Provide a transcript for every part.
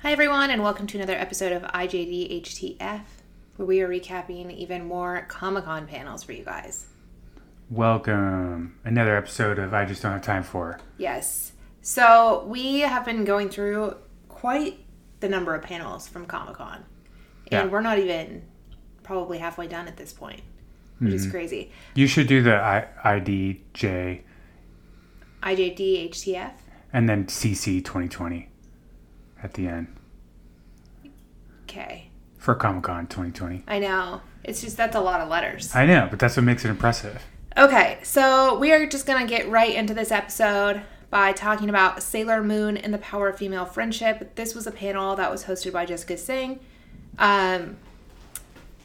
Hi, everyone, and welcome to another episode of IJDHTF, where we are recapping even more Comic Con panels for you guys. Welcome. Another episode of I Just Don't Have Time For. Yes. So, we have been going through quite the number of panels from Comic Con, and Yeah. we're not even probably halfway done at this point, which is mm-hmm. crazy. You should do the I- IDJ IJDHTF. and then CC 2020 at the end Okay. for Comic Con 2020. I know. It's just that's a lot of letters. I know, but that's what makes it impressive. Okay, so we are just gonna get right into this episode by talking about Sailor Moon and the power of female friendship. This was a panel that was hosted by Jessica Singh. Um,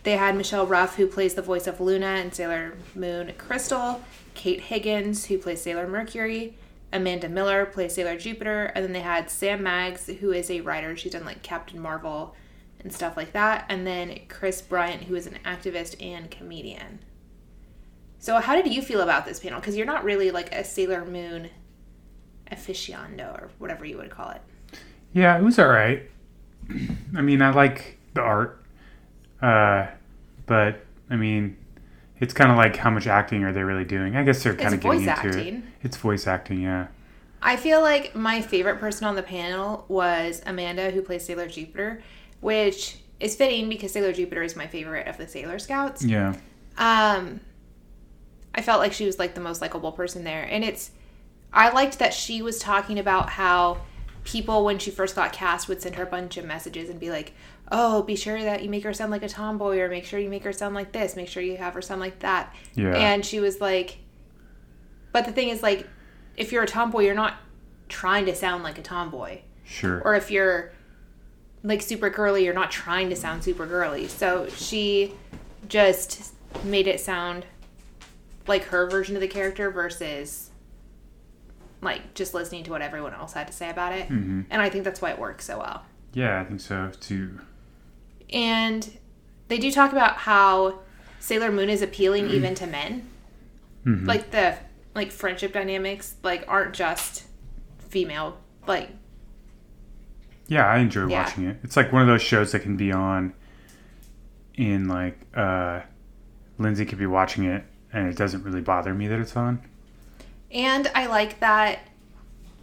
they had Michelle Ruff, who plays the voice of Luna and Sailor Moon Crystal, Kate Higgins, who plays Sailor Mercury, Amanda Miller plays Sailor Jupiter, and then they had Sam Maggs, who is a writer. She's done like Captain Marvel and stuff like that, and then Chris Bryant, who is an activist and comedian. So, how did you feel about this panel? Because you're not really like a Sailor Moon aficionado or whatever you would call it. Yeah, it was all right. I mean, I like the art, uh, but I mean, it's kind of like how much acting are they really doing? I guess they're kind of getting into acting. it. It's voice acting, yeah. I feel like my favorite person on the panel was Amanda, who plays Sailor Jupiter, which is fitting because Sailor Jupiter is my favorite of the Sailor Scouts. Yeah. Um, I felt like she was like the most likable person there, and it's. I liked that she was talking about how people, when she first got cast, would send her a bunch of messages and be like, "Oh, be sure that you make her sound like a tomboy, or make sure you make her sound like this, make sure you have her sound like that." Yeah. And she was like, "But the thing is, like, if you're a tomboy, you're not trying to sound like a tomboy, Sure. or if you're like super girly, you're not trying to sound super girly." So she just made it sound like her version of the character versus like just listening to what everyone else had to say about it. hmm And I think that's why it works so well. Yeah, I think so too. And they do talk about how Sailor Moon is appealing even to men. Mhm. Like the like friendship dynamics like aren't just female like Yeah, I enjoy Yeah. watching it. It's like one of those shows that can be on in like uh Lindsay could be watching it and it doesn't really bother me that it's on. And I like that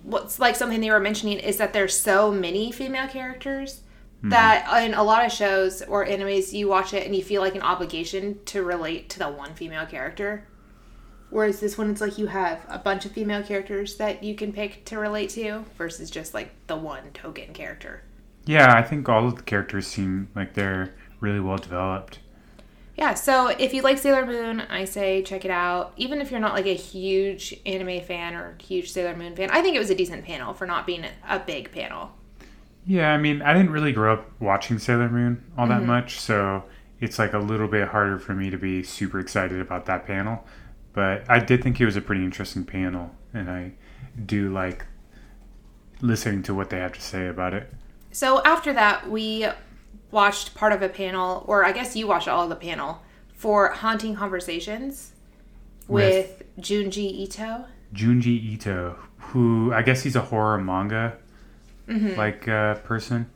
what's like something they were mentioning is that there's so many female characters hmm. that in a lot of shows or animes you watch it and you feel like an obligation to relate to the one female character. Whereas this one it's like you have a bunch of female characters that you can pick to relate to versus just like the one token character. Yeah, I think all of the characters seem like they're really well developed. Yeah, so if you like Sailor Moon, I say check it out. Even if you're not like a huge anime fan or huge Sailor Moon fan, I think it was a decent panel for not being a big panel. Yeah, I mean, I didn't really grow up watching Sailor Moon all that mm-hmm. much, so it's like a little bit harder for me to be super excited about that panel. But I did think it was a pretty interesting panel, and I do like listening to what they have to say about it. So after that, we watched part of a panel, or I guess you watched all of the panel for Haunting Conversations with, Junji Ito. Junji Ito, who I guess he's a horror manga like uh, person,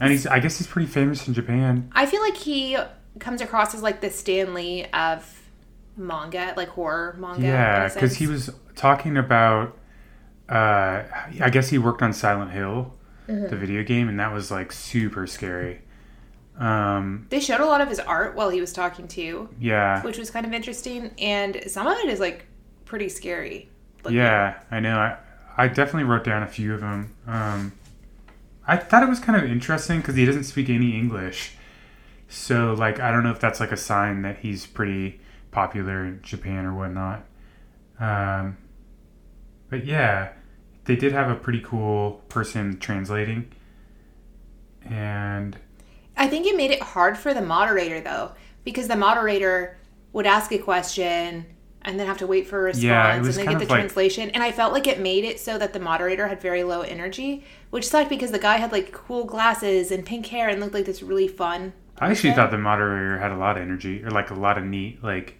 and he's I guess he's pretty famous in Japan. I feel like he comes across as like the Stan Lee of manga, like horror manga. Yeah, because he was talking about. Uh, I guess he worked on Silent Hill, Mm-hmm. the video game, and that was like super scary. Um, They showed a lot of his art while he was talking too, yeah, which was kind of interesting, and some of it is like pretty scary. looking. yeah, I know. I I definitely wrote down a few of them. Um, I thought it was kind of interesting because he doesn't speak any English, so like I don't know if that's like a sign that he's pretty popular in Japan or whatnot. Um, but yeah, they did have a pretty cool person translating, and I think it made it hard for the moderator though, because the moderator would ask a question and then have to wait for a response Yeah, and then get the like- translation. And I felt like it made it so that the moderator had very low energy, which sucked because the guy had like cool glasses and pink hair and looked like this really fun. I actually person. thought the moderator had a lot of energy or like a lot of neat like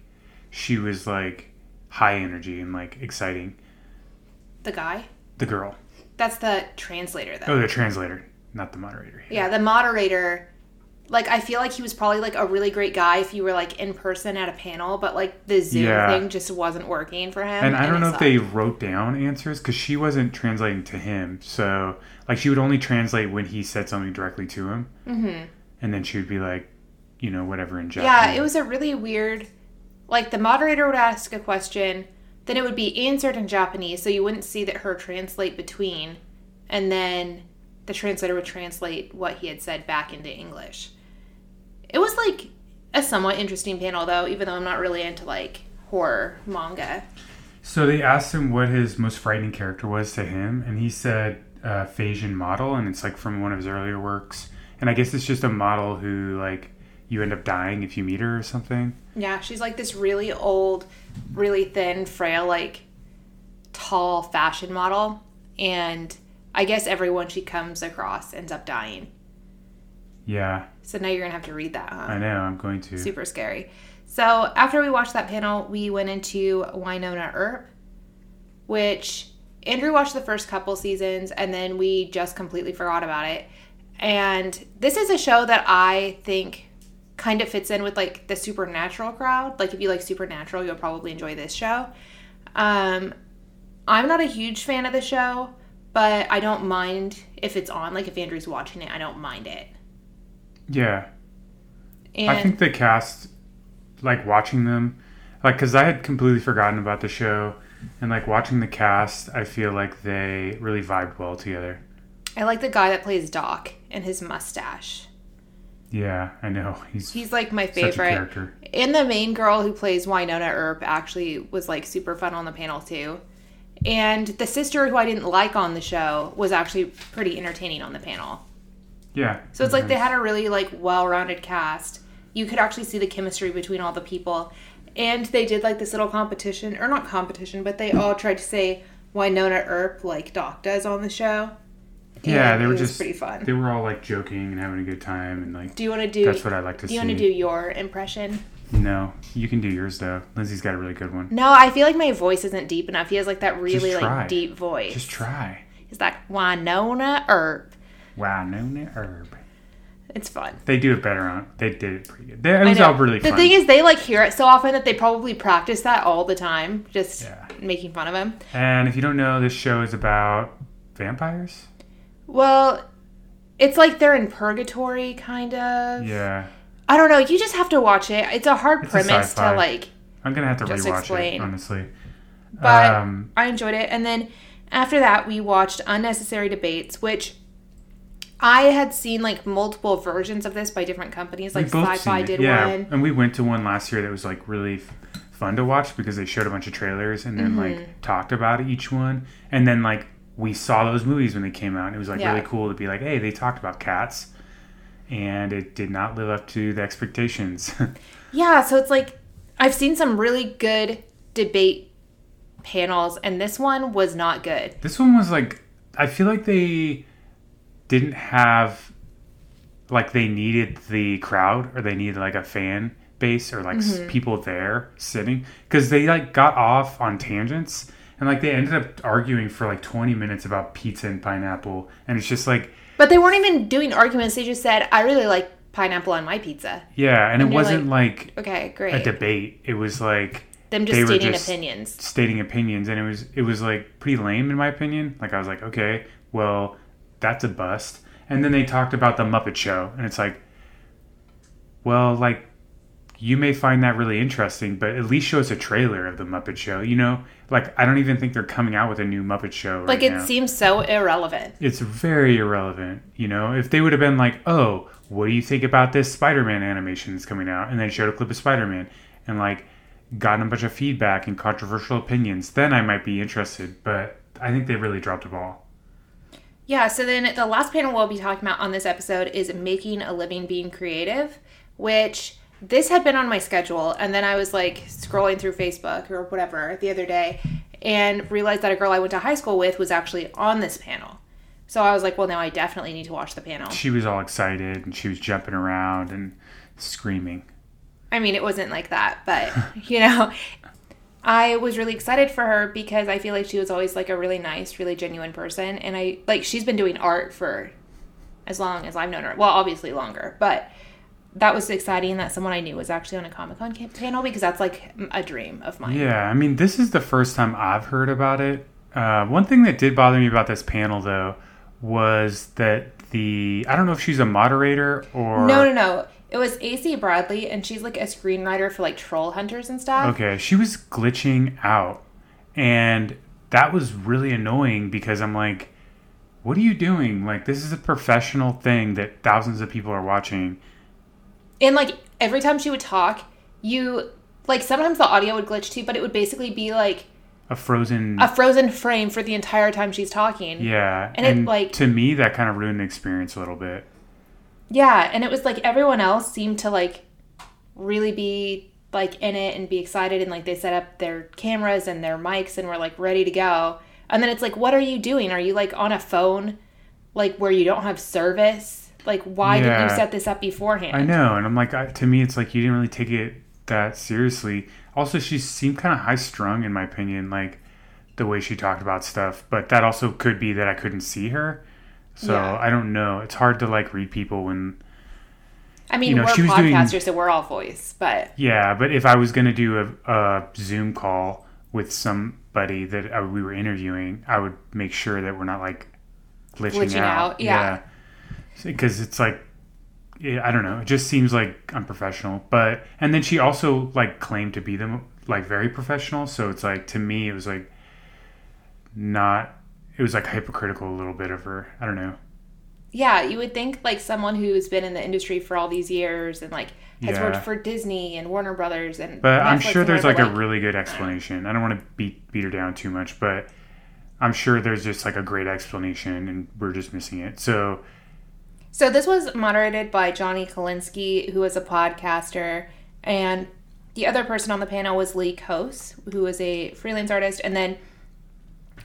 she was like high energy and like exciting. The guy? The girl. That's the translator though. Oh, the translator. not the moderator. Yeah, the moderator. Like I feel like he was probably like a really great guy if you were like in person at a panel, but like the Zoom Yeah. thing just wasn't working for him. And I don't know if they wrote down answers because she wasn't translating to him. So, like, she would only translate when he said something directly to him. Mm-hmm. And then she would be like, you know, whatever in Japanese. Yeah, it was a really weird. Like the moderator would ask a question, then it would be answered in Japanese, so you wouldn't see that her translate between, and then the translator would translate what he had said back into English. Like a somewhat interesting panel, though, even though I'm not really into like horror manga. So they asked him what his most frightening character was to him, and he said uh, Fashion model, and it's like from one of his earlier works. And I guess it's just a model who like you end up dying if you meet her or something. Yeah, she's like this really old, really thin, frail, like tall fashion model. And I guess everyone she comes across ends up dying. Yeah, So now you're going to have to read that, huh? I know. I'm going to. Super scary. So after we watched that panel, we went into Wynonna Earp, which Andrew watched the first couple seasons and then we just completely forgot about it. And this is a show that I think kind of fits in with like the supernatural crowd. Like if you like supernatural, you'll probably enjoy this show. Um I'm not a huge fan of the show, but I don't mind if it's on. Like if Andrew's watching it, I don't mind it. Yeah, And I think the cast, like watching them, like because I had completely forgotten about the show, and like watching the cast, I feel like they really vibed well together. I like the guy that plays Doc and his mustache. Yeah, I know. He's, He's like my favorite. character. And the main girl who plays Wynonna Earp actually was like super fun on the panel too. And the sister who I didn't like on the show was actually pretty entertaining on the panel. Yeah. So it's like they had a really like well-rounded cast. You could actually see the chemistry between all the people. And they did like this little competition, or not competition, but they all tried to say Wynonna Earp like Doc does on the show. Yeah, they were just pretty fun. They were all like joking and having a good time, and like Do you want to do? that's what I like to do you want to do your impression? No, you can do yours though. Lindsay's got a really good one. No, I feel like my voice isn't deep enough. He has like that really like deep voice. Just try. It's like Wynonna Earp. Wow, no, no, herb. It's fun. They do it better on. They did it pretty good. They, it was all really the fun. thing is, they like hear it so often that they probably practice that all the time, just Yeah. making fun of him. and if you don't know, this show is about vampires. Well, it's like they're in purgatory, kind of. Yeah, I don't know. You just have to watch it. It's a hard It's a premise to like, I'm gonna have to Just rewatch explain. it honestly. but um, I enjoyed it. And then after that, we watched Unnecessary Debates, which I had seen like multiple versions of this by different companies. Like Sci-Fi did yeah, one. and we went to one last year that was like really fun to watch because they showed a bunch of trailers and then Mm-hmm. like talked about each one, and then like we saw those movies when they came out. And it was like Yeah. really cool to be like, hey, they talked about cats, and it did not live up to the expectations. Yeah, so it's like I've seen some really good debate panels, and this one was not good. This one was like I feel like they didn't have like they needed the crowd or they needed like a fan base or like Mm-hmm. people there sitting because they like got off on tangents and like they ended up arguing for like 20 minutes about pizza and pineapple and it's just like But they weren't even doing arguments. They just said, "I really like pineapple on my pizza." yeah and, it wasn't like, Okay, great a debate it was like Them just stating just- opinions. stating opinions and it was it was like pretty lame in my opinion like i was like okay well that's a bust. And then they talked about the muppet show and it's like well like you may find that really interesting but at least show us a trailer of the muppet show you know? Like i don't even think they're coming out with a new muppet show right Like it now. seems so irrelevant. it's very irrelevant you know? If they would have been like oh what do you think about this spider-man animation that's coming out? And then showed a clip of spider-man and like gotten a bunch of feedback and controversial opinions then i might be interested but i think they really dropped the ball Yeah, so then the last panel we'll be talking about on this episode is making a living being creative, which this had been on my schedule and then I was like scrolling through Facebook or whatever the other day and realized that a girl I went to high school with was actually on this panel. So I was like, well now I definitely need to watch the panel. she was all excited and she was jumping around and screaming I mean, it wasn't like that, but you know, I was really excited for her because I feel like she was always like a really nice, really genuine person and I like she's been doing art for as long as I've known her. Well, obviously longer, but that was exciting that someone I knew was actually on a Comic Con panel because that's like a dream of mine. Yeah, I mean, this is the first time I've heard about it. Uh, one thing that did bother me about this panel, though, was that the I don't know if she's a moderator or No, no, no. It was AC Bradley, and she's like a screenwriter for like Troll Hunters and stuff. Okay, she was glitching out, and that was really annoying because I'm like, what are you doing? Like, this is a professional thing that thousands of people are watching. And like every time she would talk, you like sometimes the audio would glitch too, but it would basically be like A frozen. a frozen frame for the entire time she's talking. yeah, and it, like- to me that kind of ruined the experience a little bit. Yeah, and it was like everyone else seemed to like really be like in it and be excited and like they set up their cameras and their mics and were like ready to go. And then it's like what are you doing? Are you like on a phone like where you don't have service? Like why didn't you set this up beforehand? I know, and I'm like, I, to me, it's like you didn't really take it that seriously. Also, she seemed kind of high strung, in my opinion, like the way she talked about stuff. But that also could be that I couldn't see her, so Yeah. I don't know. It's hard to like read people when, I mean, you know, we're was doing- podcasters, so we're all voice, but yeah. But if I was gonna do a, a Zoom call with somebody that I, we were interviewing, I would make sure that we're not like glitching, Glitching out. out, yeah. because it's like yeah, I don't know. It just seems like unprofessional. But and then she also like claimed to be them like very professional. So it's like to me, it was like not. It was like hypocritical a little bit of her. I don't know. yeah, you would think like someone who's been in the industry for all these years and like has Yeah. worked for Disney and Warner Brothers and But I'm sure there's whatever, like a really good explanation. I don't want to beat beat her down too much, but I'm sure there's just like a great explanation, and we're just missing it. So So this was moderated by Johnny Kalinsky, who is a podcaster, and the other person on the panel was Lee Kose, who is a freelance artist, and then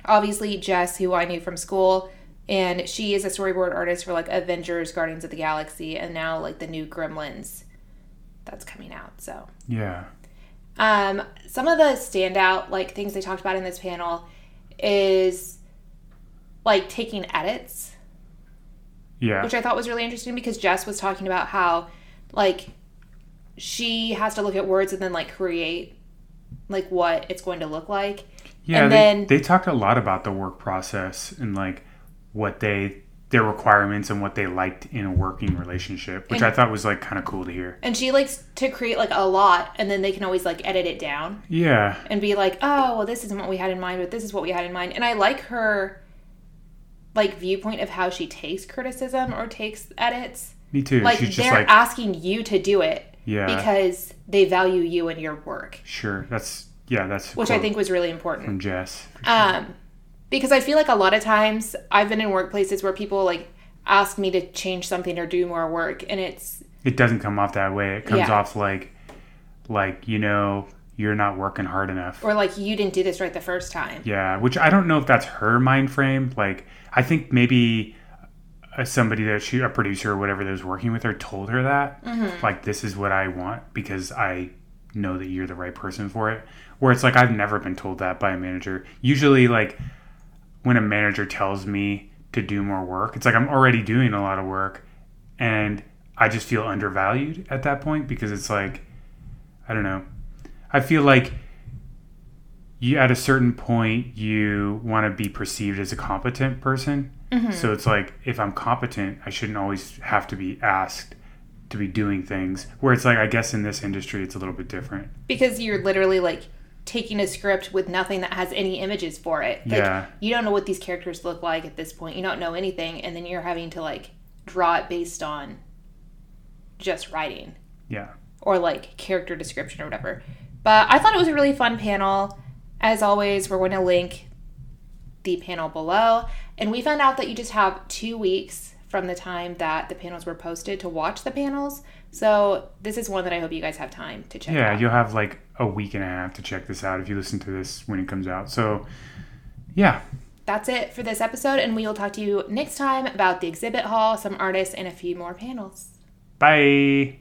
obviously Jess, who I knew from school, and she is a storyboard artist for like Avengers, Guardians of the Galaxy, and now like the new Gremlins that's coming out. So yeah, um, some of the standout like things they talked about in this panel is like taking edits yeah, which I thought was really interesting because Jess was talking about how like she has to look at words and then like create like what it's going to look like. Yeah. and they, then- they talked a lot about the work process and like what they their requirements and what they liked in a working relationship, which And- I thought was like kind of cool to hear. And she likes to create like a lot and then they can always like edit it down Yeah, and be like, "Oh, well this isn't what we had in mind, but this is what we had in mind." And I like her like viewpoint of how she takes criticism or takes edits. me too. Like She's they're like, asking you to do it yeah, because they value you and your work, sure. That's yeah, that's which I think was really important. from Jess. Um, because I feel like a lot of times I've been in workplaces where people like ask me to change something or do more work, and it's it doesn't come off that way. It comes Yeah. off like like you know you're not working hard enough. or like you didn't do this right the first time. Yeah, which I don't know if that's her mind frame. Like I think maybe uh, somebody that she a producer or whatever that was working with her told her that Mm-hmm. like this is what I want because I know that you're the right person for it. Where it's like I've never been told that by a manager. Usually like when a manager tells me to do more work, it's like I'm already doing a lot of work and I just feel undervalued at that point because it's like I don't know. I feel like you at a certain point you want to be perceived as a competent person. Mm-hmm. So it's like if I'm competent, I shouldn't always have to be asked to be doing things. Where it's like I guess in this industry it's a little bit different. Because you're literally like taking a script with nothing that has any images for it. Like, Yeah. You don't know what these characters look like at this point. You don't know anything, and then you're having to like draw it based on just writing. Yeah. or like character description or whatever. But I thought it was a really fun panel. As always, we're going to link the panel below. And we found out that you just have two weeks from the time that the panels were posted to watch the panels. So this is one that I hope you guys have time to check Yeah, out. you'll have like a week and a half to check this out if you listen to this when it comes out. So yeah. That's it for this episode, and we will talk to you next time about the exhibit hall, some artists, and a few more panels. Bye.